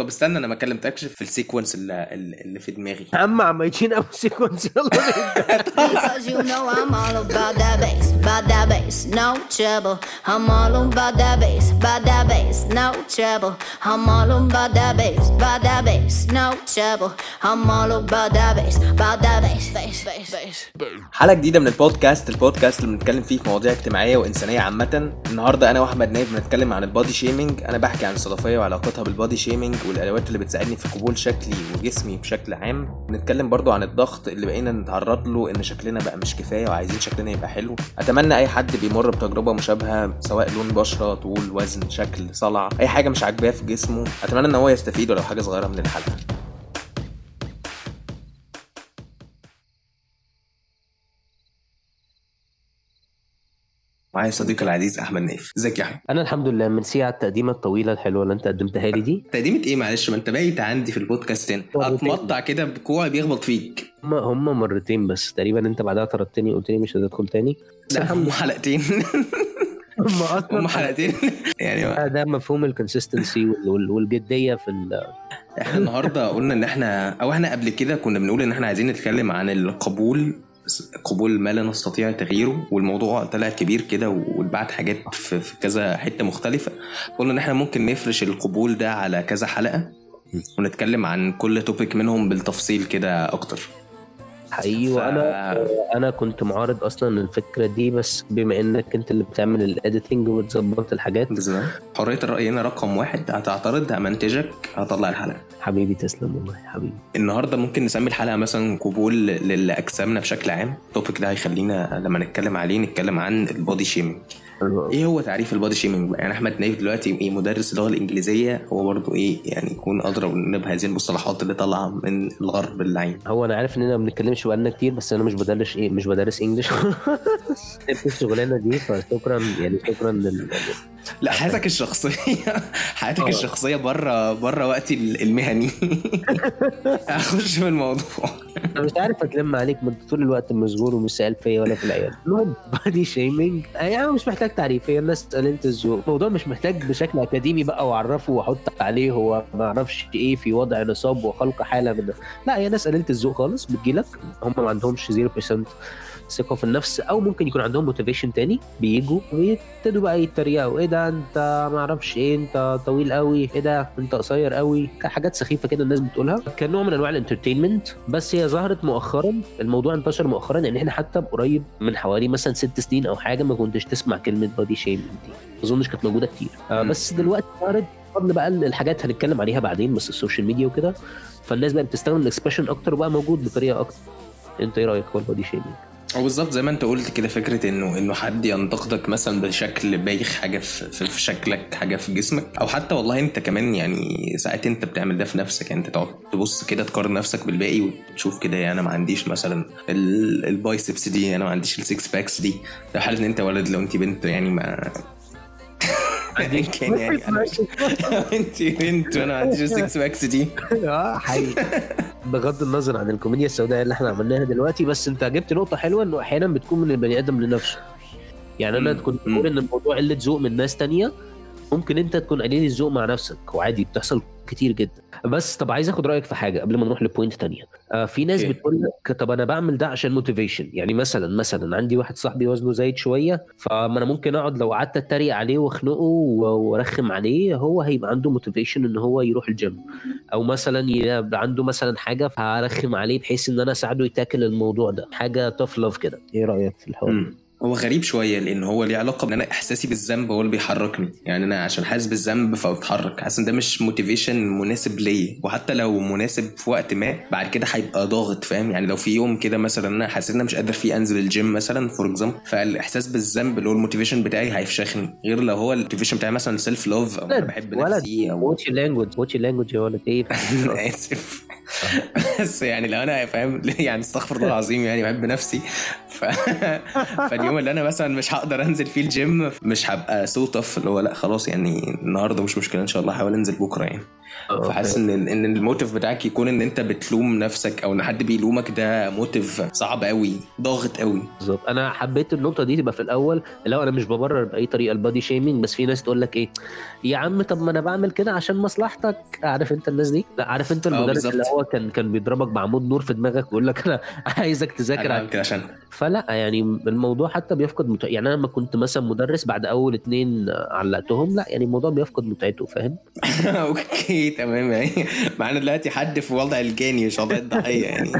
طب استنى أنا ما كلمتكش في ال sequence اللي, اللي في دماغي. يا عم عميتين ابو sequence. حلقة جديدة من ال podcast ال podcast اللي بنتكلم فيه في مواضيع اجتماعية وإنسانية عامة. النهارده أنا وأحمد نايف بنتكلم عن ال body shaming أنا بحكي عن الصدفية وعلاقتها بال body shaming والأدوات اللي بتساعدني في قبول شكلي وجسمي بشكل عام. بنتكلم برضو عن الضغط اللي بقينا نتعرض له إن شكلنا بقى مش كفاية وعايزين شكلنا يبقى حلو. أتمنى أي حد بيمر بتجربة مشابهة سواء لون بشرة طول وزن شكل صلع أي حاجة مش عاجباه في جسمه. أتمنى إن هو يستفيد ولو حاجة صغيرة من الحلقة. معايا صديقي العزيز أحمد نايف إزيك يا أحمد؟ أنا الحمد لله من سيعة التقديمه الطويلة الحلوة اللي أنت قدمتها لي دي. تقديمة إيه؟ معلش ما أنت بايت عندي في البودكاست هنا. أتمطع كده بكوعي بيخبط فيك. هم هم مرتين بس. تقريبا أنت بعدها طردتني قلت لي مش هتدخل تاني. لا هم حلقتين. هم هم أصلا حلقتين. يعني ده- ده مفهوم الكونسستنسي والجدية في ال- إحنا النهارده قلنا إن إحنا أو إحنا قبل كده كنا بنقول إن إحنا عايزين نتكلم عن القبول قبول ما لا نستطيع تغييره والموضوع طلع كبير كده واتبعت حاجات في, كذا حتة مختلفة. قلنا إن إحنا ممكن نفرش القبول ده على كذا حلقة ونتكلم عن كل توبيك منهم بالتفصيل كده أكتر. حقيقي ف- وأنا أنا كنت معارض أصلا الفكرة دي بس بما إنك أنت اللي بتعمل ال editing وبتظبط الحاجات. بالظبط. حريه الرأي هنا رقم واحد. هتعترض همنتجك هطلع الحلقة. حبيبي تسلم والله حبيبي. النهارده ممكن نسمي الحلقة مثلا قبول لاجسامنا بشكل عام. ال topic ده هيخلينا لما نتكلم عليه نتكلم عن ال body shaming إيه هو تعريف ال body shaming؟ بقى؟ يعني أحمد نايف دلوقتي إيه مدرس اللغة الإنجليزية هو برضو إيه يعني يكون أضرب مننا بهذه المصطلحات اللي طالعة من الغرب اللعين. هو أنا عارف اننا ما بنتكلمش بقالنا كتير بس أنا مش بدرس إيه مش بدرس English سبت الشغلانه دي فشكرا يعني شكرا لل لا حياتك الشخصية. حياتك آه. الشخصية بره بره وقتي المهني. أخش في الموضوع. أنا مش عارف أتلم عليك ما أنت طول الوقت مشغول ومش سائل فيا ولا في العيال المهم body shaming يعني مش محتاج تعريف هي الناس قليله الذوق. الموضوع مش محتاج بشكل أكاديمي بقى وأعرفه وأحط عليه هو ما أعرفش إيه في وضع نصاب وخلق حالة من لا هي ناس قليله الذوق خالص بتجيلك. هم ما عندهمش 0% ثقة في النفس أو ممكن يكون عندهم motivation تاني بيجوا ويبتدوا بقى يتريقوا. إيه ده؟ أنت ما أعرفش إيه أنت طويل قوي إيه ده؟ أنت قصير قوي حاجات سخيفة كده الناس بتقولها. كنوع من أنواع ال entertainment بس هي ظهرت مؤخرا. الموضوع انتشر مؤخرا يعني إحنا حتى قريب من حوالي مثلا ست سنين أو حاجة ما كنتش تسمع كلمة body shaming دي. ما أظنش كانت موجودة كتير. آه. بس دلوقتي ظهرت قبل بقى الحاجات هنتكلم عليها بعدين بس ال social media وكده. فالناس بقت بتستخدم ال expression أكتر وبقى موجود بطريقة أكتر. أنت إيه رأيك في ال body shaming؟ هو بالظبط زي ما أنت قلت كده فكرة إنه إنه حد ينتقدك مثلا بشكل بايخ حاجة في, في, شكلك حاجة في جسمك. أو حتى والله أنت كمان يعني ساعات أنت بتعمل ده في نفسك. يعني أنت تقعد تبص كده تقارن نفسك بالباقي وتشوف كده يعني أنا ما عنديش مثلا ال- البiceps دي أنا ما عنديش ال six packs دي. ده حالة إن أنت ولد لو أنت بنت يعني ما أيا كان يعني. انت بنت وأنا ما عنديش ال six packs دي آه حقيقي. بغض النظر عن الكوميديا السوداء اللي إحنا عملناها دلوقتي بس أنت جبت نقطة حلوة إنه أحيانا بتكون من البني آدم لنفسه. يعني أنا. كنت. بقول إن الموضوع قلة ذوق من ناس تانية ممكن انت تكون قليل الذوق مع نفسك وعادي بتحصل كتير جدا. بس طب عايز اخد رأيك في حاجة قبل ما نروح ل point تانية. آه في ناس. بتقول لك طب أنا بعمل ده عشان motivation يعني مثلا مثلا عندي واحد صاحبي وزنه زايد شوية فما أنا ممكن أقعد لو قعدت أتريق عليه وأخنقه وأرخم عليه هو هيبقى عنده motivation إن هو يروح الجيم أو مثلا يبقى عنده مثلا حاجة فهرخم عليه بحيث إن أنا أساعده يتاكل الموضوع ده. حاجة tough love كده. إيه رأيك في الحوار. هو غريب شوية لأن هو ليه علاقة بإن أنا إحساسي بالذنب هو اللي بيحركني. يعني أنا عشان حاسس بالذنب فبتحرك. حاسس إن ده مش motivation مناسب ليا. وحتى لو مناسب في وقت ما بعد كده هيبقى ضاغط فاهم؟ يعني لو في يوم كده مثلا أنا حسيت إن أنا مش قادر فيه أنزل الجيم مثلا for example فالإحساس بالذنب اللي هو ال motivation بتاعي هيفشخني. غير لو هو ال motivation بتاعي مثلا self love أو أنا بحب. نفسي أو watch language watch language يا ولد. إيه؟ أنا آسف. بس يعني لو أنا فاهم؟ يعني استغفر الله العظيم يعني بحب نفسي. ف... فاليوم اللي أنا مثلا مش هقدر أنزل فيه الجيم مش هبقى so tough اللي هو لأ خلاص يعني النهارده مش مشكلة إن شاء الله هحاول أنزل بكرة يعني. آه، فحاسس إن إن ال motive بتاعك يكون إن أنت بتلوم نفسك أو إن حد بيلومك ده motive صعب قوي ضاغط قوي بالظبط. أنا حبيت النقطة دي تبقى في الأول لو أنا مش ببرر بأي طريقة ال body shaming بس في ناس تقول لك إيه يا عم طب ما أنا بعمل كده عشان مصلحتك. عارف أنت الناس دي؟ لأ عارف أنت المدرس بالظبط. اللي هو كان كان بيضربك بعمود نور في دماغك ويقول لك أنا عايزك تذاكر عشان عشان فلا يعني الموضوع حتى بيفقد مت... يعني أنا لما كنت مثلا مدرس بعد أول اتنين علقتهم لا يعني الموضوع بيفقد متعته فاهم؟ okay تمام يعني معانا دلوقتي حد في وضع الجاني مش وضع الضحيه يعني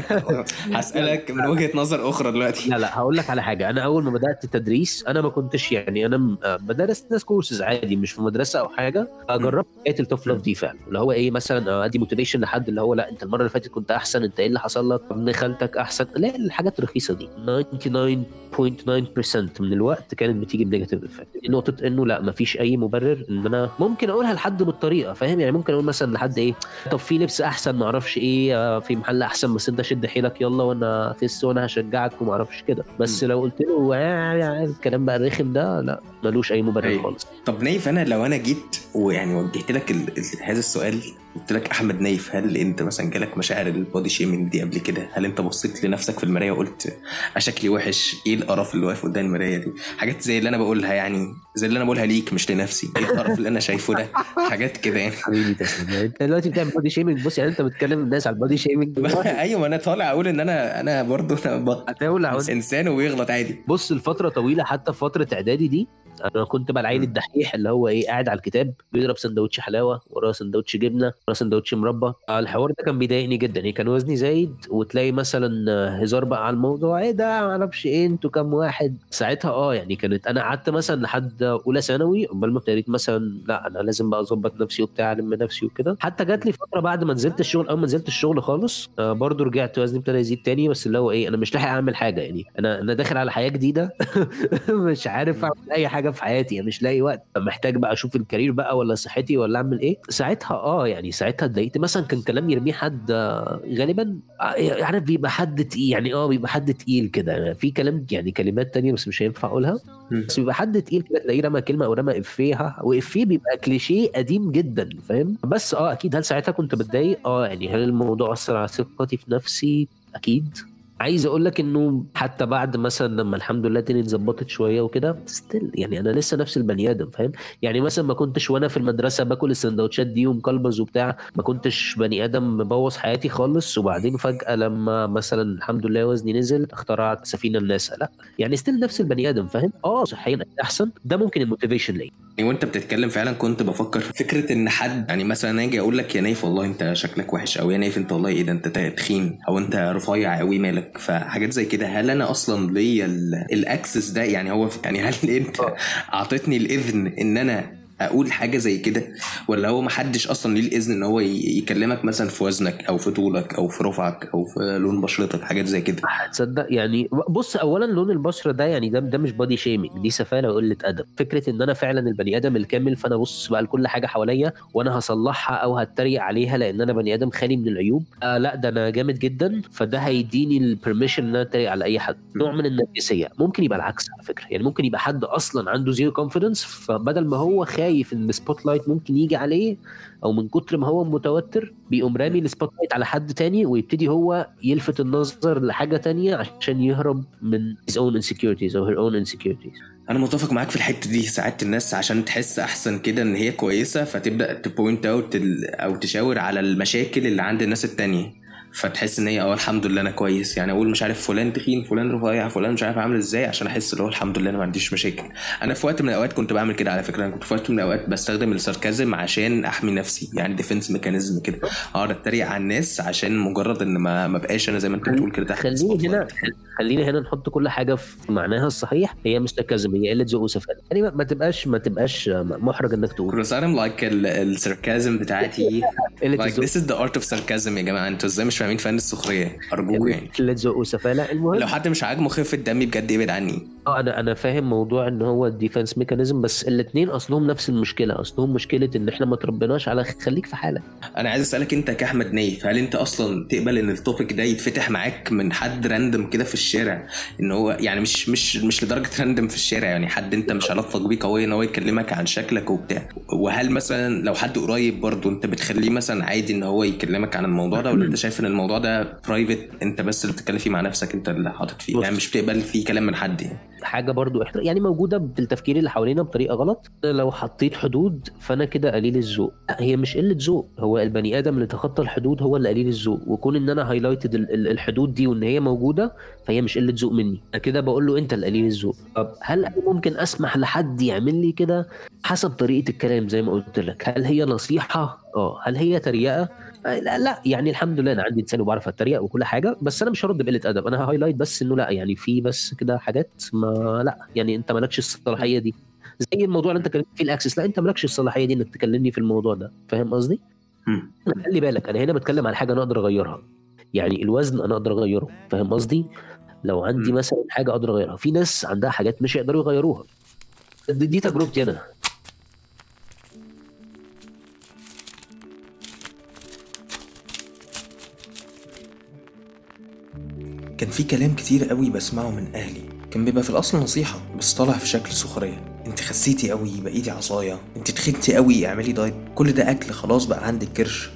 هسألك من وجهة نظر أخرى دلوقتي. لا لا هقول لك على حاجة. أنا أول ما بدأت تدريس أنا ما كنتش يعني أنا بدرس ناس كورسز عادي مش في مدرسة أو حاجة جربت حكايه ال tough love دي فعلا. اللي هو إيه مثلا آه، أدي motivation لحد اللي هو لا أنت المرة اللي فاتت كنت أحسن أنت إيه اللي حصل لك؟ ابن خالتك أحسن. لا الحاجات الرخيصة دي. 99 99.9% من الوقت كانت بتيجي ب negative effect. نقطة إنه لا مفيش أي مبرر إن أنا ممكن أقولها لحد بالطريقة فاهم؟ يعني ممكن أقول مثلا لحد إيه طب في لبس أحسن ما أعرفش إيه آه، في محل أحسن بس أنت شد حيلك يلا وأنا فيس وأنا هشجعك وما أعرفش كده. بس لو قلت له يعني الكلام بقى الرخم ده لا ملوش أي مبرر أيوة. خالص. طب نايف أنا لو أنا جيت ويعني وجهت لك هذا السؤال قلت لك أحمد نايف هل أنت مثلا جالك مشاعر ال body shaming دي قبل كده؟ هل أنت بصيت لنفسك في المراية وقلت شكلي وحش إيه القرف اللي واقف قدام المراية دي. حاجات زي اللي أنا بقولها يعني زي اللي أنا بقولها ليك مش لنفسي. إيه القرف اللي أنا شايفه ده؟ حاجات كده يعني. حبيبي يعني أنت دلوقتي بتعمل body shaming بص يعني أنت بتكلم الناس على ال body shaming أيوه أنا طالع أقول إن أنا أنا برضه أنا هتولع. إنسان وبيغلط عادي. بص لفتره طويلة حتى في فترة إعدادي دي أنا كنت بقى العيل. الدحيح اللي هو إيه قاعد على الكتاب بيضرب سندوتش حلاوة وراه سندوتش جبنة وراه سندوتش مربى. آه، الحوار ده كان بيضايقني جدا. يعني كان وزني زايد وتلاقي مثلا آه، هزار بقى على الموضوع. إيه ده؟ ما أعرفش إيه أنتوا كام واحد؟ ساعتها آه يعني كانت أنا قعدت مثلا لحد أولى ثانوي قبل ما ابتديت مثلا لا أنا لازم بقى أظبط نفسي وبتاع ألم نفسي وكده. حتى جات لي فترة بعد ما نزلت الشغل أول ما نزلت الشغل خالص آه برضو رجعت وزني ابتدى يزيد تاني. بس اللي هو إيه أنا مش لاحق أعمل حاجة. يعني أنا أنا داخل على حياة جديدة. مش عارف أعمل أي حاجة في حياتي يعني مش لاقي وقت. محتاج بقى أشوف الكارير بقى ولا صحتي ولا أعمل إيه؟ ساعتها آه يعني ساعتها اتضايقت. مثلا كان كلام يرميه حد غالبا آه، عارف بيبقى حد تقيل يعني آه بيبقى حد تقيل كده. في كلام يعني كلمات تانية بس مش هينفع أقولها. بس بيبقى حد تقيل كده تلاقيه رمى كلمة أو رمى إفيه. وإفيه بيبقى كليشيه قديم جدا فاهم؟ بس آه أكيد هل ساعتها كنت بتضايق؟ آه يعني هل الموضوع أثر على ثقتي في نفسي؟ أكيد. عايز أقول لك إنه حتى بعد مثلا لما الحمد لله الدنيا اتظبطت شوية وكده still يعني أنا لسه نفس البني آدم فاهم؟ يعني مثلا ما كنتش وأنا في المدرسة باكل السندوتشات دي ومكلبز وبتاع ما كنتش بني آدم مبوظ حياتي خالص. وبعدين فجأة لما مثلا الحمد لله وزني نزل اخترعت سفينة الناس لا يعني still نفس البني آدم فاهم؟ آه صحيا أحسن. ده ممكن ال motivation يعني وانت بتتكلم فعلا كنت بفكر في فكرة إن حد يعني مثلا أجي أقول لك يا نايف والله أنت شكلك وحش أو يا نايف أنت والله إيه ده أنت تخين أو أنت رفيع قوي مالك فحاجات زي كده هل أنا أصلا ليا ال- ال access ده يعني هو يعني هل أنت آه. أعطيتني الإذن إن أنا أقول حاجة زي كده؟ ولا هو محدش أصلا ليه الإذن إن هو يكلمك مثلا في وزنك أو في طولك أو في رفعك أو في لون بشرتك حاجات زي كده؟ تصدق يعني بص اولا لون البشرة ده يعني ده ده مش body shaming دي سفالة وقلة أدب. فكرة إن أنا فعلا البني آدم الكامل فأنا بص بقى لكل حاجة حواليا وأنا هصلحها أو هتريق عليها لأن أنا بني آدم خالي من العيوب آه لا ده أنا جامد جدا فده هيديني ال permission إن أنا أتريق على أي حد. نوع من النرجسية. ممكن يبقى العكس على فكرة. يعني ممكن يبقى حد أصلا عنده zero confidence فبدل ما هو خايف إن ال spotlight ممكن يجي عليه أو من كتر ما هو متوتر بيقوم رامي ال spotlight على حد تاني ويبتدي هو يلفت النظر لحاجة تانية عشان يهرب من his own insecurities أو her own insecurities. أنا متفق معاك في الحتة دي ساعات الناس عشان تحس أحسن كده إن هي كويسة فتبدأ ت point out أو تشاور على المشاكل اللي عند الناس التانية. فتحس إن هي آه الحمد لله أنا كويس. يعني أقول مش عارف فلان تخين فلان رفيع فلان مش عارف عامل إزاي عشان أحس اللي هو الحمد لله أنا ما عنديش مشاكل. أنا في وقت من الأوقات كنت بعمل كده على فكرة. أنا كنت في وقت من الأوقات بستخدم ال sarcasm عشان أحمي نفسي يعني defense mechanism كده. أقعد أتريق على الناس عشان مجرد إن ما ما بقاش أنا زي ما أنت بتقول كده تحت خليني هنا خليني هنا نحط كل حاجة في معناها الصحيح. هي مش sarcasm هي قله ذوق وسفاله يعني ما- تبقاش ما تبقاش محرج إنك تقول. كروسارم like ال sarcasm بتاعتي. like this is the art of sarcasm يا جماعة. أنتوا إزاي مش فاهمين فن السخرية؟ ارجوكوا يعني. قله ذوق وسفاله المهم لو حد مش عاجبه خفة دمي بجد يبعد عني. آه أنا أنا فاهم موضوع إن هو ال defense mechanism بس الاثنين أصلهم نفس المشكلة. أصلهم مشكلة إن إحنا ما تربيناش على خليك في حالك. أنا عايز أسألك أنت كأحمد نايف هل أنت أصلا تقبل إن ال topic ده يتفتح معاك من حد random كده في الشارع؟ إن هو يعني مش مش مش لدرجة random في الشارع يعني حد أنت مش علاقتك بيه قويه إن هو يكلمك عن شكلك وبتاع. وهل مثلا لو حد قريب برضه أنت بتخليه مثلا عادي إن هو يكلمك عن الموضوع ده ولا أنت شايف إن الموضوع ده private أنت بس اللي بتتكلم فيه مع نفسك أنت اللي حاطط فيه. يعني مش بتقبل فيه كلام من حد يعني. حاجة برضو إحنا يعني موجودة بالتفكير اللي حوالينا بطريقة غلط. لو حطيت حدود فأنا كده قليل الذوق. هي مش قلة ذوق. هو البني آدم اللي تخطى الحدود هو اللي قليل الذوق. وكون إن أنا highlighted الحدود دي وإن هي موجودة فهي مش قلة ذوق مني. أنا كده بقول له أنت القليل الذوق. طب هل أنا ممكن أسمح لحد يعمل لي كده؟ حسب طريقة الكلام زي ما قلت لك. هل هي نصيحة؟ آه. هل هي تريقة؟ لا لا يعني الحمد لله أنا عندي لسان وبعرف أتريق وكل حاجة بس أنا مش هرد بقلة أدب أنا highlight بس إنه لا يعني في بس كده حاجات ما لا يعني أنت مالكش الصلاحية دي زي الموضوع اللي أنت كلمت فيه الأكسس لا أنت مالكش الصلاحية دي إنك تكلمني في الموضوع ده فاهم قصدي؟ خلي بالك أنا هنا بتكلم على حاجة أنا أقدر أغيرها يعني الوزن أنا أقدر أغيره فاهم قصدي؟ لو عندي. مثلا حاجة أقدر أغيرها في ناس عندها حاجات مش يقدروا يغيروها دي تجربتي أنا كان في كلام كتير قوي بسمعه من أهلي. كان بيبقى في الأصل نصيحة بس طالع في شكل سخرية. أنت خسيتي قوي بقيتي عصاية. أنت تخنتي قوي اعملي دايت. كل ده أكل خلاص بقى عندك كرش.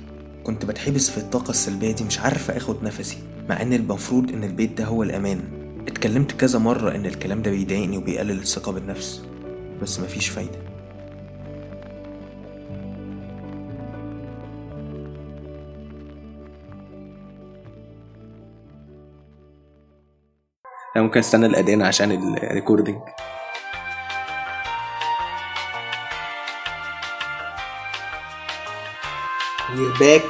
كنت بتحبس في الطاقة السلبية دي مش عارفة آخد نفسي مع إن المفروض إن البيت ده هو الأمان. اتكلمت كذا مرة إن الكلام ده بيضايقني وبيقلل الثقة بالنفس بس مفيش فايدة. أنا ممكن أستنى الاذان عشان ال recording We're back.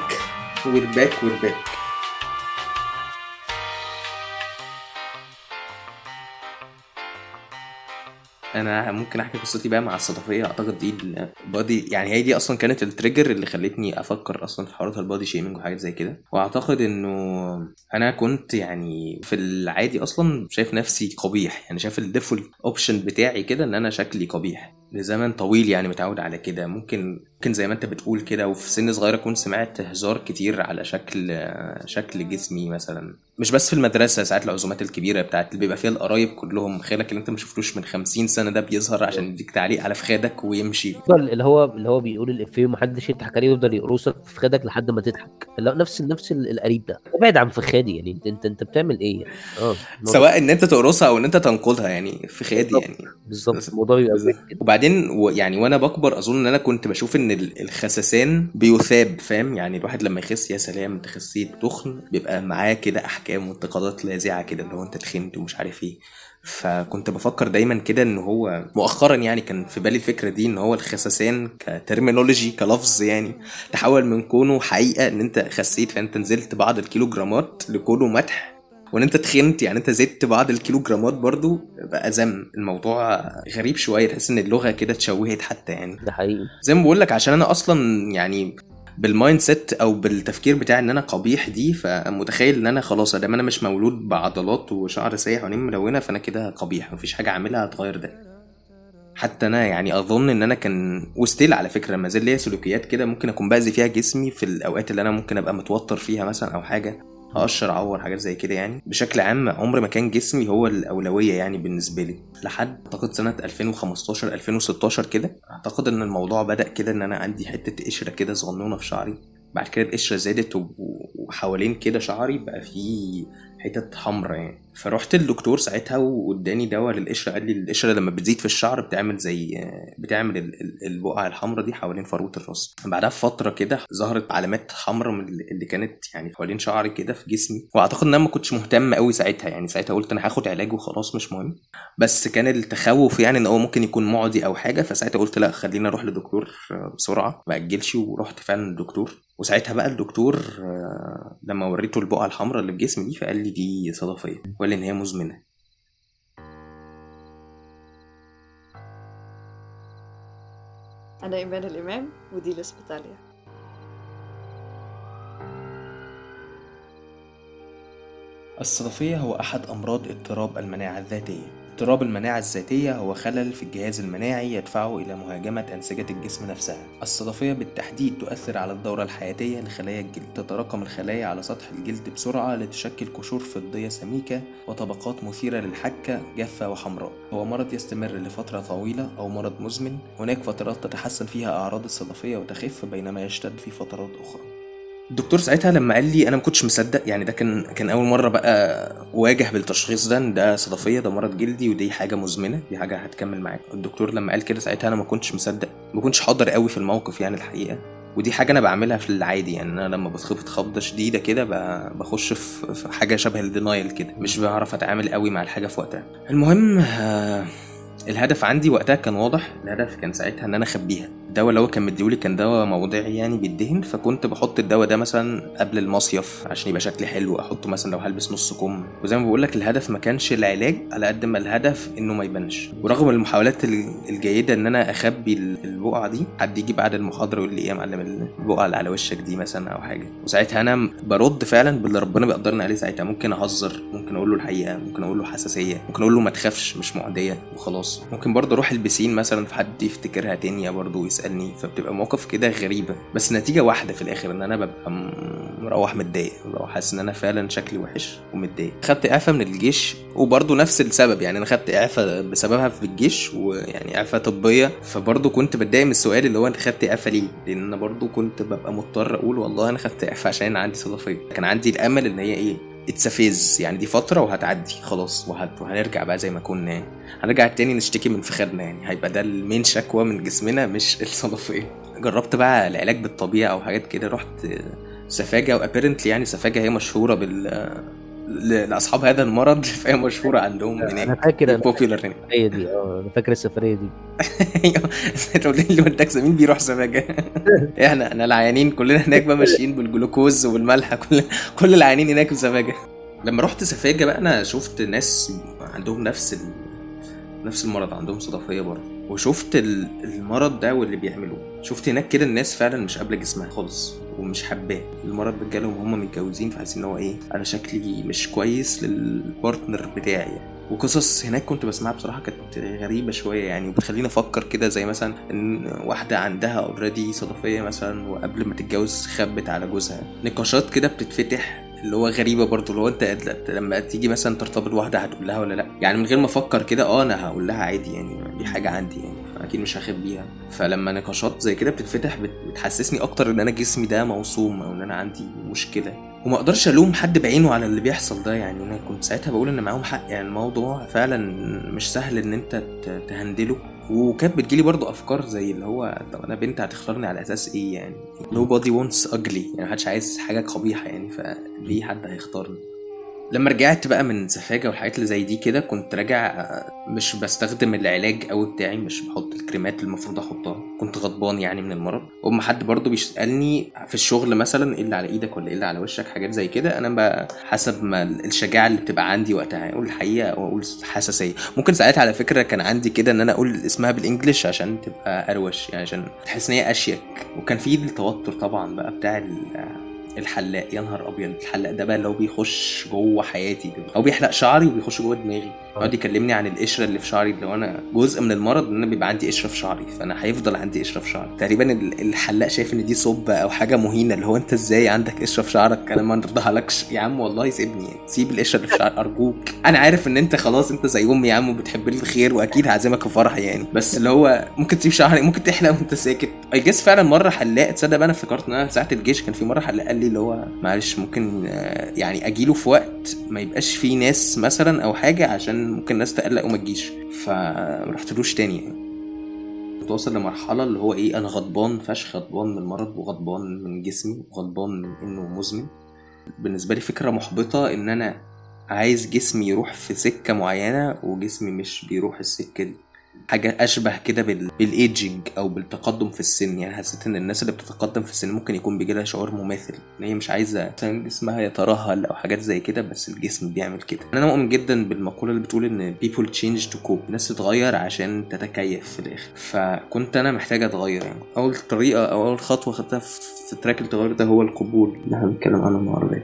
We're back. We're back. أنا ممكن أحكي قصتي بقى مع الصدفية. أعتقد دي ال body يعني هي دي أصلا كانت ال trigger اللي خلتني أفكر أصلا في حوارات ال body shaming وحاجات زي كده. وأعتقد إنه أنا كنت يعني في العادي أصلا شايف نفسي قبيح. يعني شايف ال default option بتاعي كده إن أنا شكلي قبيح. لزمن طويل يعني متعود على كده. ممكن ممكن زي ما انت بتقول كده وفي سن صغير أكون سمعت هزار كتير على شكل شكل جسمي مثلا. مش بس في المدرسة ساعات العزومات الكبيرة بتاعت اللي بيبقى فيها القرايب كلهم. خالك اللي انت ما شفتوش من 50 سنة ده بيظهر عشان يديك تعليق على فخادك ويمشي. اللي هو اللي هو بيقول الافيه ومحدش يضحك عليه ويفضل يقرصك في خدك لحد ما تضحك. لا نفس نفس ال- القريب ده. ابعد عن فخادي يعني. انت انت, انت بتعمل إيه يعني؟ آه سواء إن أنت تقرصها أو إن أنت تنقلها يعني فخادي. يعني. بالظبط. الموضوع بيبقى بالظبط. وبعدين و- يعني وأنا بكبر أظن إن أنا كنت بشوف إن ال- الخسسان بيثاب فاهم؟ يعني الواحد لما يخس يا سلام أنت خسيت تخن بيبقى معاه كده أحكام وانتقادات لاذعه كده اللي هو أنت تخنت ومش عارف إيه. فكنت بفكر دايما كده إن هو مؤخرا يعني كان في بالي الفكرة دي إن هو الخسسان ك terminology كلفظ يعني تحول من كونه حقيقة إن أنت خسيت فأنت نزلت بعض الكيلوجرامات لكونه مدح وان انت تخنت يعني انت زدت بعض الكيلوجرامات برضو بقى ذم الموضوع غريب شوية تحس إن اللغة كده اتشوهت حتى يعني. ده حقيقي. زي ما بقول لك عشان أنا أصلا يعني بال mindset أو بالتفكير بتاعي إن أنا قبيح دي فمتخيل إن أنا خلاص ادام أنا مش مولود بعضلات وشعر سايح وعينين ملونة فأنا كده قبيح مفيش حاجة أعملها هتغير ده. حتى أنا يعني أظن إن أنا كان و still على فكرة ما زال ليا سلوكيات كده ممكن أكون بأذي فيها جسمي في الأوقات اللي أنا ممكن أبقى متوتر فيها مثلا أو حاجة. اقشر اعور حاجات زي كده يعني. بشكل عام عمر ما كان جسمي هو الأولوية يعني بالنسبة لي. لحد أعتقد سنة 2015 2016 كده أعتقد إن الموضوع بدأ كده إن أنا عندي حتة قشرة كده صغنونة في شعري. بعد كده القشرة زادت وحوالين كده شعري بقى فيه حتت حمرا يعني. فرحت للدكتور ساعتها واداني دواء للقشرة. قال لي القشرة لما بتزيد في الشعر بتعمل زي بتعمل ال- ال- البقع الحمراء دي حوالين فروه الرأس. بعدها بفترة كده ظهرت علامات حمراء من اللي كانت يعني حوالين شعري كده في جسمي. واعتقد إن أنا ما كنتش مهتم قوي ساعتها يعني. ساعتها قلت أنا هاخد علاج وخلاص مش مهم. بس كان التخوف يعني إن هو ممكن يكون معدي أو حاجة. فساعتها قلت لا خليني أروح لدكتور بسرعة. ما أجلش ورحت فعلا للدكتور. وساعتها بقى الدكتور آه، لما وريته البقعة الحمراء اللي في جسمي دي فقال لي دي صدفيه وقال لي إن هي مزمنة. أنا إيمان الإمام ودي الإسبيتاليا الصدفية هو أحد أمراض اضطراب المناعة الذاتية. اضطراب المناعة الذاتية هو خلل في الجهاز المناعي يدفعه إلى مهاجمة أنسجة الجسم نفسها. الصدفية بالتحديد تؤثر على الدورة الحياتية لخلايا الجلد تتراكم الخلايا على سطح الجلد بسرعة لتشكل قشور فضية سميكة وطبقات مثيرة للحكة جافة وحمراء. هو مرض يستمر لفترة طويلة أو مرض مزمن. هناك فترات تتحسن فيها أعراض الصدفية وتخف بينما يشتد في فترات أخرى. الدكتور ساعتها لما قال لي أنا ما كنتش مصدق يعني ده كان كان أول مرة بقى واجه بالتشخيص ده ده صدفية ده مرض جلدي ودي حاجة مزمنة دي حاجة هتكمل معاك. الدكتور لما قال كده ساعتها أنا ما كنتش مصدق ما كنتش حاضر قوي في الموقف يعني الحقيقة. ودي حاجة أنا بعملها في العادي يعني أنا لما بتخبط خبطه شديده كده بخش في في حاجة شبه الدينايل كده مش بعرف أتعامل قوي مع الحاجة في وقتها. المهم آه، الهدف عندي وقتها كان واضح الهدف كان ساعتها إن أنا أخبيها. الدواء اللي هو كان مديولي كان دواء موضعي يعني بيدهن فكنت بحط الدواء ده مثلا قبل المصيف عشان يبقى شكلي حلو أحطه مثلا لو هلبس نص كم. وزي ما بقول لك الهدف ما كانش العلاج على قد ما الهدف إنه ما يبانش. ورغم المحاولات ال- الجيدة إن أنا أخبي ال- البقعة دي حد يجي بعد المحاضرة يقول لي إيه يا معلم البقعة اللي على وشك دي مثلا أو حاجة. وساعتها أنا برد فعلا باللي ربنا بيقدرني عليه ساعتها. ممكن أهزر ممكن أقول له الحقيقة ممكن أقول له حساسية ممكن أقول له ما تخافش مش معدية وخلاص. ممكن برضه أروح البسين مثلا في حد يفتكرها تانية برضه ويسالني فبتبقى مواقف كده غريبة. بس نتيجة واحدة في الآخر إن أنا ببقى مروح متضايق. ببقى حاسس إن أنا فعلا شكلي وحش ومتضايق. خدت إعفاء من الجيش وبرضه نفس السبب. يعني أنا خدت إعفاء بسببها في الجيش ويعني إعفاء طبية. فبرضه كنت بتضايق من السؤال اللي هو أنت خدت إعفاء ليه؟ لأن أنا برضه كنت ببقى مضطر أقول والله أنا خدت إعفاء عشان عندي صدفيه كان عندي الأمل إن هي إيه؟ it's a phase يعني دي فترة وهتعدي. خلاص وهنرجع بقى زي ما كنا. هنرجع تاني نشتكي من فخادنا يعني. هيبقى ده ال main شكوى من جسمنا مش الصدفيه جربت بقى العلاج بالطبيعة أو حاجات كده. رحت سفاجة و apparently يعني سفاجة هي مشهورة بال لأصحاب هذا المرض فهي مشهورة عندهم أنا هناك فاكر أنا popular هناك السفرية دي آه أنا فاكر السفرية دي. أيوه. تقول لي اللي وداك مين بيروح سفاجه إحنا إحنا العيانين كلنا هناك بقى ماشيين بالجلوكوز والملح كل كل العيانين هناك في سفاجه لما رحت سفاجة بقى أنا شفت ناس عندهم نفس ال... نفس المرض عندهم صدفية برضه. وشفت ال- المرض ده واللي بيعملوه. شفت هناك كده الناس فعلا مش قابلة جسمها خالص ومش حباه. المرض ده جالهم وهم متجوزين فحاسين إن هو إيه أنا شكلي مش كويس لل partner بتاعي. يعني. وقصص هناك كنت بسمعها بصراحة كانت غريبة شوية يعني وبتخليني أفكر كده زي مثلا إن واحدة عندها already صدفية مثلا وقبل ما تتجوز خبت على جوزها. نقاشات كده بتتفتح اللي هو غريبة برضه اللي هو أنت لما تيجي مثلا ترتبط بواحدة هتقول لها ولا لأ؟ يعني من غير ما أفكر كده آه أنا هقول لها عادي يعني دي حاجة عندي يعني فأكيد مش هخبيها فلما نقاشات زي كده بتتفتح بت- بتحسسني أكتر إن أنا جسمي ده موصوم أو إن أنا عندي مشكلة. وما أقدرش ألوم حد بعينه على اللي بيحصل ده يعني أنا كنت ساعتها بقول إن معاهم حق يعني الموضوع فعلا مش سهل إن أنت تهندله. وكانت بتجيلي برضو أفكار زي اللي هو طب أنا بنت هتختارني على أساس إيه يعني؟ Nobody wants ugly يعني محدش عايز حاجة قبيحة يعني فليه حد هيختارني؟ لما رجعت بقى من سفاجة والحاجات اللي زي دي كده كنت راجع مش بستخدم العلاج قوي بتاعي مش بحط الكريمات اللي المفروض أحطها. كنت غضبان يعني من المرض. وأما حد برضو بيسألني في الشغل مثلا إيه اللي على إيدك ولا إيه اللي على وشك؟ حاجات زي كده. أنا بقى حسب ما الشجاعة اللي بتبقى عندي وقتها أقول الحقيقة أو أقول حساسية. ممكن ساعتها على فكرة كان عندي كده إن أنا أقول اسمها بالإنجلش عشان تبقى أروش يعني عشان تحس إن هي أشيك. وكان في التوتر طبعا بقى بتاع الحلاق يا نهار أبيض الحلاق ده بقى اللي هو بيخش جوه حياتي هو بيحلق شعري وبيخش جوه دماغي. يقعد يكلمني عن القشرة اللي في شعري اللي هو أنا جزء من المرض إن أنا بيبقى عندي قشرة في شعري فأنا هيفضل عندي قشرة في شعري. تقريبا ال- الحلاق شايف إن دي صب أو حاجة مهينة اللي هو أنت إزاي عندك قشرة في شعرك؟ أنا ما نرضاهالكش يا عم والله سيبني. سيب القشرة اللي في شعرك أرجوك. أنا عارف إن أنت خلاص أنت زي أمي يا عم وبتحب لي الخير وأكيد هعزمك في يعني. بس اللي هو ممكن تسيب شعري ممكن تحلق وأنت ساكت. اي جس فعلا مرة حلاق تصدق بقى أنا افتكرت إن أنا ساعة الجيش كان في مرة حلاق قال لي اللي هو معلش ممكن آه، يعني أجيله في وقت ما يبقاش فيه ناس مثلا أو حاجة عشان ممكن الناس تقلق وما تجيش. فرحتلوش تاني يعني. كنت واصل لمرحلة اللي هو إيه أنا غضبان فشخ غضبان من المرض وغضبان من جسمي وغضبان من إنه مزمن. بالنسبة لي فكرة محبطة إن أنا عايز جسمي يروح في سكة معينة وجسمي مش بيروح السكة دي. حاجة أشبه كده بال... بالإيجينج أو بالتقدم في السن. يعني حسيت إن الناس اللي بتتقدم في السن ممكن يكون بيجي لها شعور مماثل. إن هي مش عايزة مثلا جسمها يترهل أو حاجات زي كده بس الجسم بيعمل كده. أنا مؤمن جدا بالمقولة اللي بتقول إن people change to cope. الناس تتغير عشان تتكيف في الآخر. فكنت أنا محتاج أتغير يعني. أول طريقة أو أول خطوة خدتها في track التغير ده هو القبول اللي إحنا بنتكلم عنه النهاردة.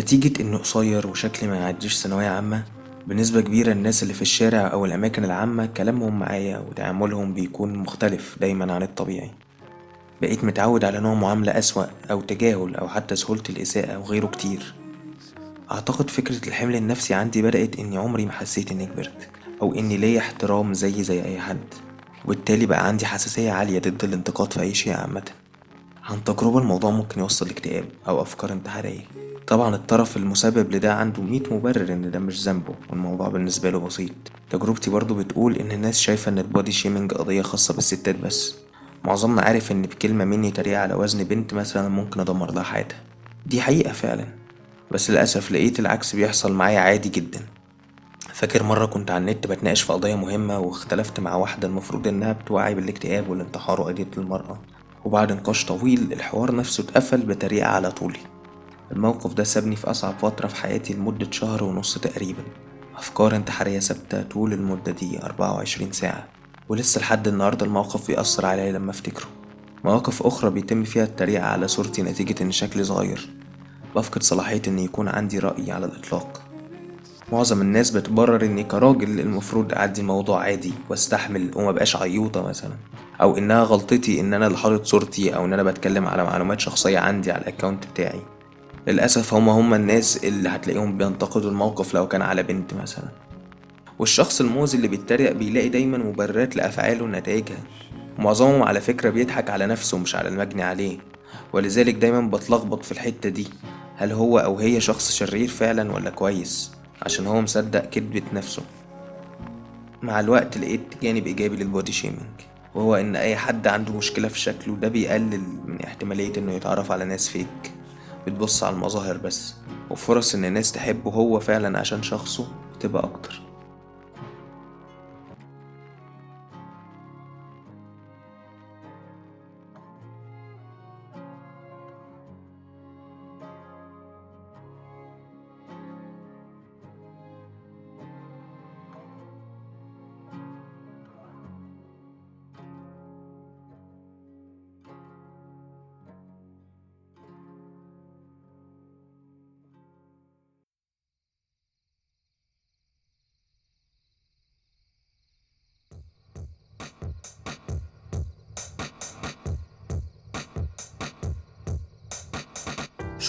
نتيجة إنه قصير وشكلي ما يعديش ثانوية عامة. بنسبة كبيرة الناس اللي في الشارع أو الأماكن العامة كلامهم معايا وتعاملهم بيكون مختلف دايما عن الطبيعي. بقيت متعود على نوع معاملة أسوأ أو تجاهل أو حتى سهولة الإساءة وغيره كتير. أعتقد فكرة الحمل النفسي عندي بدأت إني عمري ما حسيت إني كبرت أو إني ليا احترام زي زي أي حد. وبالتالي بقى عندي حساسية عالية ضد الانتقاد في أي شيء عامة. عن تجربة الموضوع ممكن يوصل لاكتئاب أو أفكار انتحارية. طبعا الطرف المسبب لده عنده مية مبرر إن ده مش ذنبه والموضوع بالنسبة له بسيط. تجربتي برضو بتقول إن الناس شايفة إن ال body shaming قضية خاصة بالستات بس. معظمنا عارف إن بكلمة مني تريقة على وزن بنت مثلا ممكن أدمر لها حياتها. دي حقيقة فعلا. بس للأسف لقيت العكس بيحصل معايا عادي جدا. فاكر مرة كنت على النت بتناقش في قضية مهمة واختلفت مع واحدة المفروض إنها بتوعي بالإكتئاب والانتحار وقضية المرأة وبعد نقاش طويل الحوار نفسه اتقفل بتريقة على طولي. الموقف ده سابني في أصعب فترة في حياتي لمدة شهر ونص تقريبا. أفكار انتحارية ثابتة طول المدة دي أربعة وعشرين ساعة. ولسه لحد النهاردة الموقف بيأثر عليا لما أفتكره. مواقف أخرى بيتم فيها التريقة على صورتي نتيجة إن شكلي صغير. بفقد صلاحية إن يكون عندي رأي على الإطلاق. معظم الناس بتبرر إني كراجل المفروض أعدي الموضوع عادي واستحمل ومبقاش عيوطة مثلا. أو إنها غلطتي إن أنا اللي حاطط صورتي أو إن أنا بتكلم على معلومات شخصية عندي على الأكاونت بتاعي. للأسف هما هما الناس اللي هتلاقيهم بينتقدوا الموقف لو كان على بنت مثلا. والشخص المؤذي اللي بيتريق بيلاقي دايما مبررات لأفعاله ونتائجها معظمهم على فكرة بيضحك على نفسه مش على المجني عليه. ولذلك دايما بتلخبط في الحتة دي. هل هو أو هي شخص شرير فعلا ولا كويس؟ عشان هو مصدق كدبة نفسه. مع الوقت لقيت جانب إيجابي للبودي شيمينج وهو إن أي حد عنده مشكلة في شكله ده بيقلل من احتمالية إنه يتعرف على ناس فيك بتبص على المظاهر بس. وفرص إن الناس تحبه هو فعلا عشان شخصه تبقى أكتر.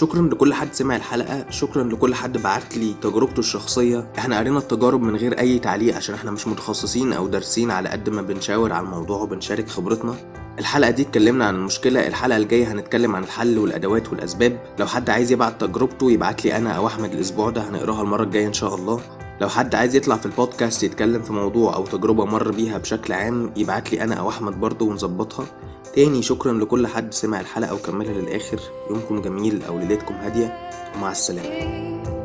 شكرا لكل حد سمع الحلقة شكرا لكل حد بعت لي تجربته الشخصية. إحنا قرينا التجارب من غير أي تعليق عشان إحنا مش متخصصين أو دارسين على قد ما بنشاور على الموضوع وبنشارك خبرتنا. الحلقة دي اتكلمنا عن المشكلة الحلقة الجاية هنتكلم عن الحل والأدوات والأسباب. لو حد عايز يبعت تجربته يبعت لي أنا أو أحمد الأسبوع ده هنقراها المرة الجاية إن شاء الله. لو حد عايز يطلع في البودكاست يتكلم في موضوع أو تجربة مر بيها بشكل عام يبعت لي أنا أو أحمد برضه ونظبطها. تاني شكرا لكل حد سمع الحلقة وكملها للآخر. يومكم جميل أو ليلتكم هادية. ومع السلامة.